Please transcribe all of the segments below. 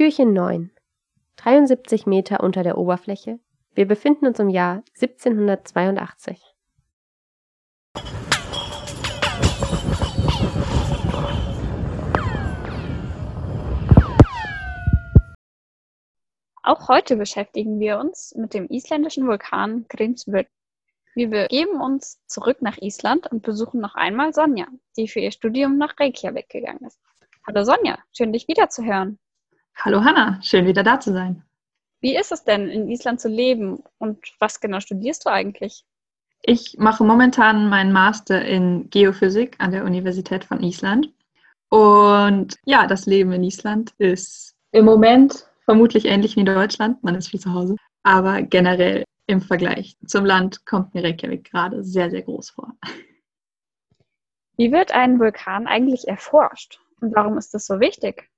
Türchen 9. 73 Meter unter der Oberfläche. Wir befinden uns im Jahr 1782. Auch heute beschäftigen wir uns mit dem isländischen Vulkan Grímsvötn. Wir begeben uns zurück nach Island und besuchen noch einmal Sonja, die für ihr Studium nach Reykjavik gegangen ist. Hallo Sonja, schön dich wiederzuhören. Hallo Hanna, schön wieder da zu sein. Wie ist es denn, in Island zu leben und was genau studierst du eigentlich? Ich mache momentan meinen Master in Geophysik an der Universität von Island. Und ja, das Leben in Island ist im Moment vermutlich ähnlich wie in Deutschland. Man ist viel zu Hause. Aber generell im Vergleich zum Land kommt mir Reykjavik gerade sehr, sehr groß vor. Wie wird ein Vulkan eigentlich erforscht und warum ist das so wichtig?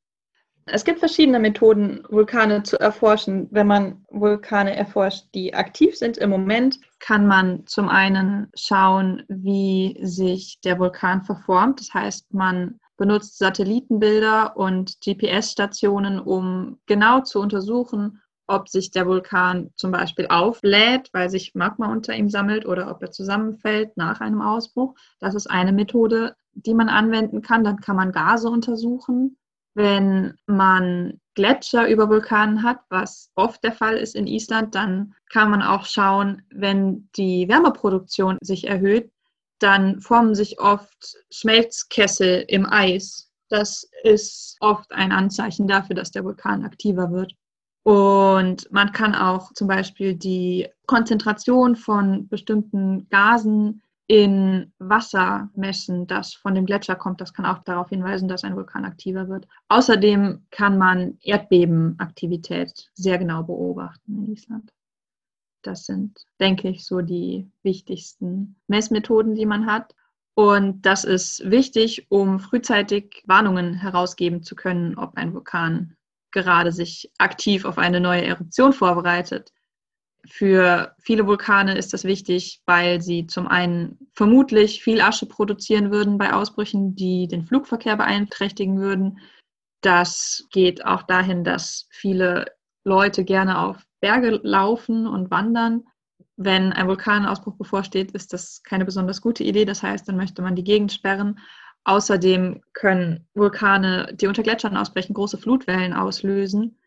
Es gibt verschiedene Methoden, Vulkane zu erforschen. Wenn man Vulkane erforscht, die aktiv sind im Moment, kann man zum einen schauen, wie sich der Vulkan verformt. Das heißt, man benutzt Satellitenbilder und GPS-Stationen, um genau zu untersuchen, ob sich der Vulkan zum Beispiel aufbläht, weil sich Magma unter ihm sammelt oder ob er zusammenfällt nach einem Ausbruch. Das ist eine Methode, die man anwenden kann. Dann kann man Gase untersuchen. Wenn man Gletscher über Vulkanen hat, was oft der Fall ist in Island, dann kann man auch schauen, wenn die Wärmeproduktion sich erhöht, dann formen sich oft Schmelzkessel im Eis. Das ist oft ein Anzeichen dafür, dass der Vulkan aktiver wird. Und man kann auch zum Beispiel die Konzentration von bestimmten Gasen in Wasser messen, das von dem Gletscher kommt. Das kann auch darauf hinweisen, dass ein Vulkan aktiver wird. Außerdem kann man Erdbebenaktivität sehr genau beobachten in Island. Das sind, denke ich, so die wichtigsten Messmethoden, die man hat. Und das ist wichtig, um frühzeitig Warnungen herausgeben zu können, ob ein Vulkan gerade sich aktiv auf eine neue Eruption vorbereitet. Für viele Vulkane ist das wichtig, weil sie zum einen vermutlich viel Asche produzieren würden bei Ausbrüchen, die den Flugverkehr beeinträchtigen würden. Das geht auch dahin, dass viele Leute gerne auf Berge laufen und wandern. Wenn ein Vulkanausbruch bevorsteht, ist das keine besonders gute Idee. Das heißt, dann möchte man die Gegend sperren. Außerdem können Vulkane, die unter Gletschern ausbrechen, große Flutwellen auslösen,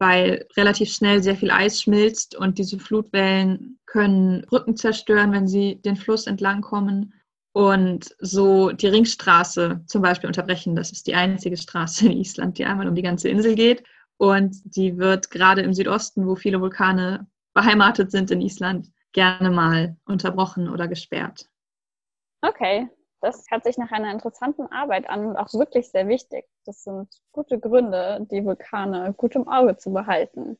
weil relativ schnell sehr viel Eis schmilzt und diese Flutwellen können Brücken zerstören, wenn sie den Fluss entlang kommen und so die Ringstraße zum Beispiel unterbrechen. Das ist die einzige Straße in Island, die einmal um die ganze Insel geht. Und die wird gerade im Südosten, wo viele Vulkane beheimatet sind in Island, gerne mal unterbrochen oder gesperrt. Okay, das hört sich nach einer interessanten Arbeit an und auch wirklich sehr wichtig. Das sind gute Gründe, die Vulkane gut im Auge zu behalten.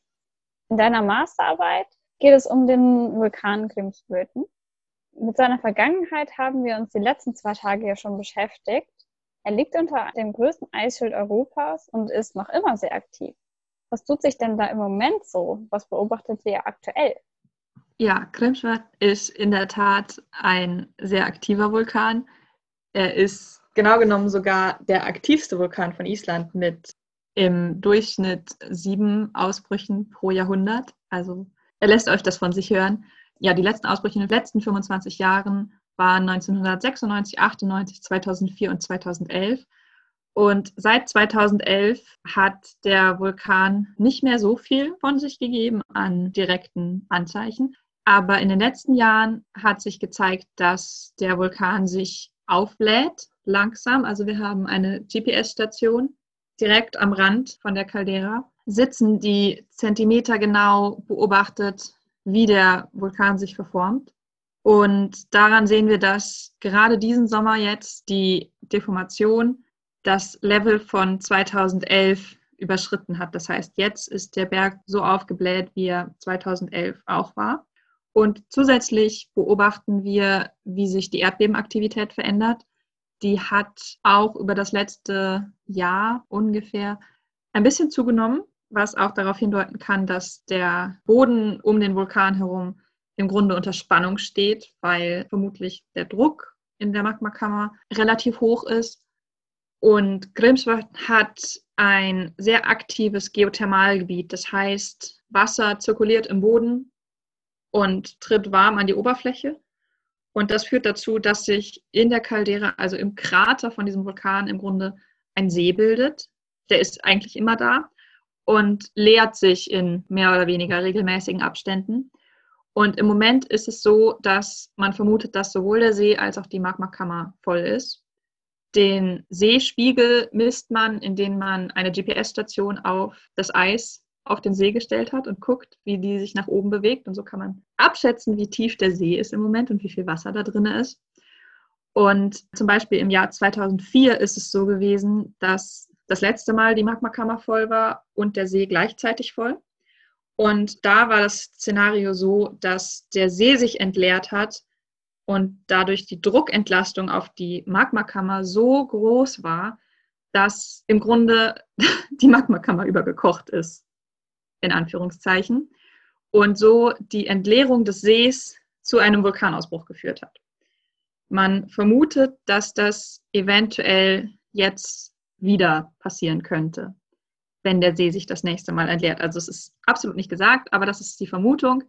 In deiner Masterarbeit geht es um den Vulkan Grimsvötn. Mit seiner Vergangenheit haben wir uns die letzten zwei Tage ja schon beschäftigt. Er liegt unter dem größten Eisschild Europas und ist noch immer sehr aktiv. Was tut sich denn da im Moment so? Was beobachtet ihr aktuell? Ja, Grimsvötn ist in der Tat ein sehr aktiver Vulkan. Er ist genau genommen sogar der aktivste Vulkan von Island mit im Durchschnitt sieben Ausbrüchen pro Jahrhundert. Also er lässt euch das von sich hören. Ja, die letzten Ausbrüche in den letzten 25 Jahren waren 1996, 98, 2004 und 2011. Und seit 2011 hat der Vulkan nicht mehr so viel von sich gegeben an direkten Anzeichen. Aber in den letzten Jahren hat sich gezeigt, dass der Vulkan sich aufbläht, langsam. Also wir haben eine GPS-Station direkt am Rand von der Caldera, sitzen die Zentimeter genau beobachtet, wie der Vulkan sich verformt. Und daran sehen wir, dass gerade diesen Sommer jetzt die Deformation das Level von 2011 überschritten hat. Das heißt, jetzt ist der Berg so aufgebläht, wie er 2011 auch war. Und zusätzlich beobachten wir, wie sich die Erdbebenaktivität verändert. Die hat auch über das letzte Jahr ungefähr ein bisschen zugenommen, was auch darauf hindeuten kann, dass der Boden um den Vulkan herum im Grunde unter Spannung steht, weil vermutlich der Druck in der Magmakammer relativ hoch ist und Grimsvötn hat ein sehr aktives Geothermalgebiet. Das heißt, Wasser zirkuliert im Boden und tritt warm an die Oberfläche. Und das führt dazu, dass sich in der Caldera, also im Krater von diesem Vulkan, im Grunde ein See bildet. Der ist eigentlich immer da und leert sich in mehr oder weniger regelmäßigen Abständen. Und im Moment ist es so, dass man vermutet, dass sowohl der See als auch die Magmakammer voll ist. Den Seespiegel misst man, indem man eine GPS-Station auf das Eis auf den See gestellt hat und guckt, wie die sich nach oben bewegt. Und so kann man abschätzen, wie tief der See ist im Moment und wie viel Wasser da drin ist. Und zum Beispiel im Jahr 2004 ist es so gewesen, dass das letzte Mal die Magmakammer voll war und der See gleichzeitig voll. Und da war das Szenario so, dass der See sich entleert hat und dadurch die Druckentlastung auf die Magmakammer so groß war, dass im Grunde die Magmakammer übergekocht ist, in Anführungszeichen, und so die Entleerung des Sees zu einem Vulkanausbruch geführt hat. Man vermutet, dass das eventuell jetzt wieder passieren könnte, wenn der See sich das nächste Mal entleert. Also es ist absolut nicht gesagt, aber das ist die Vermutung,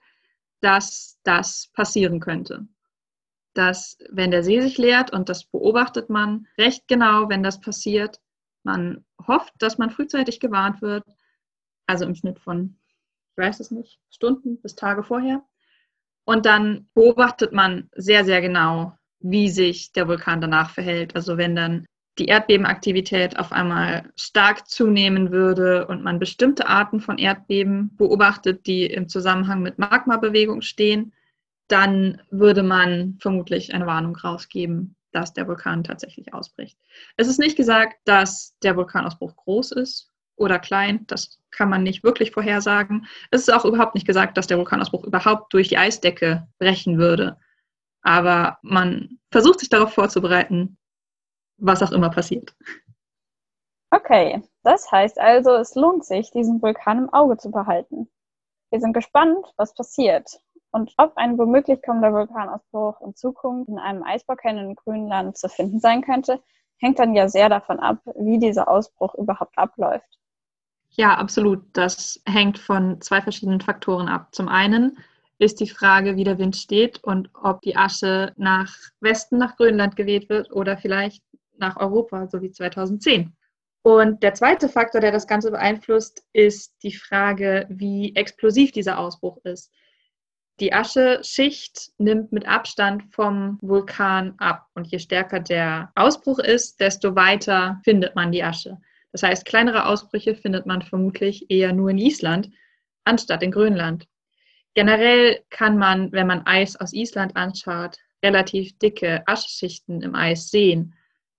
dass das passieren könnte dass wenn der See sich leert, und das beobachtet man recht genau, wenn das passiert, man hofft, dass man frühzeitig gewarnt wird, also im Schnitt von, ich weiß es nicht, Stunden bis Tage vorher. Und dann beobachtet man sehr, sehr genau, wie sich der Vulkan danach verhält. Also wenn dann die Erdbebenaktivität auf einmal stark zunehmen würde und man bestimmte Arten von Erdbeben beobachtet, die im Zusammenhang mit Magmabewegung stehen, dann würde man vermutlich eine Warnung rausgeben, dass der Vulkan tatsächlich ausbricht. Es ist nicht gesagt, dass der Vulkanausbruch groß ist oder klein. Das kann man nicht wirklich vorhersagen. Es ist auch überhaupt nicht gesagt, dass der Vulkanausbruch überhaupt durch die Eisdecke brechen würde. Aber man versucht sich darauf vorzubereiten, was auch immer passiert. Okay, das heißt also, es lohnt sich, diesen Vulkan im Auge zu behalten. Wir sind gespannt, was passiert. Und ob ein womöglich kommender Vulkanausbruch in Zukunft in einem Eisbergkern in Grönland zu finden sein könnte, hängt dann ja sehr davon ab, wie dieser Ausbruch überhaupt abläuft. Ja, absolut. Das hängt von zwei verschiedenen Faktoren ab. Zum einen ist die Frage, wie der Wind steht und ob die Asche nach Westen, nach Grönland geweht wird oder vielleicht nach Europa, so wie 2010. Und der zweite Faktor, der das Ganze beeinflusst, ist die Frage, wie explosiv dieser Ausbruch ist. Die Ascheschicht nimmt mit Abstand vom Vulkan ab. Und je stärker der Ausbruch ist, desto weiter findet man die Asche. Das heißt, kleinere Ausbrüche findet man vermutlich eher nur in Island, anstatt in Grönland. Generell kann man, wenn man Eis aus Island anschaut, relativ dicke Ascheschichten im Eis sehen,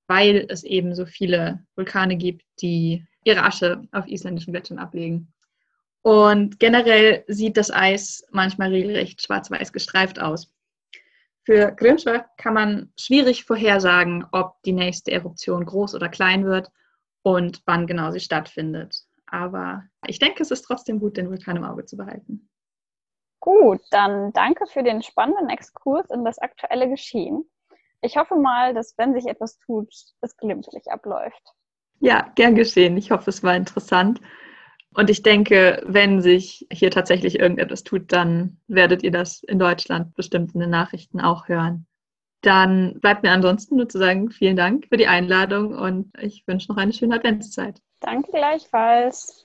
weil es eben so viele Vulkane gibt, die ihre Asche auf isländischen Gletschern ablegen. Und generell sieht das Eis manchmal regelrecht schwarz-weiß gestreift aus. Für Grimsvötn kann man schwierig vorhersagen, ob die nächste Eruption groß oder klein wird und wann genau sie stattfindet. Aber ich denke, es ist trotzdem gut, den Vulkan im Auge zu behalten. Gut, dann danke für den spannenden Exkurs in das aktuelle Geschehen. Ich hoffe mal, dass wenn sich etwas tut, es glimpflich abläuft. Ja, gern geschehen. Ich hoffe, es war interessant. Und ich denke, wenn sich hier tatsächlich irgendetwas tut, dann werdet ihr das in Deutschland bestimmt in den Nachrichten auch hören. Dann bleibt mir ansonsten nur zu sagen, vielen Dank für die Einladung und ich wünsche noch eine schöne Adventszeit. Danke gleichfalls.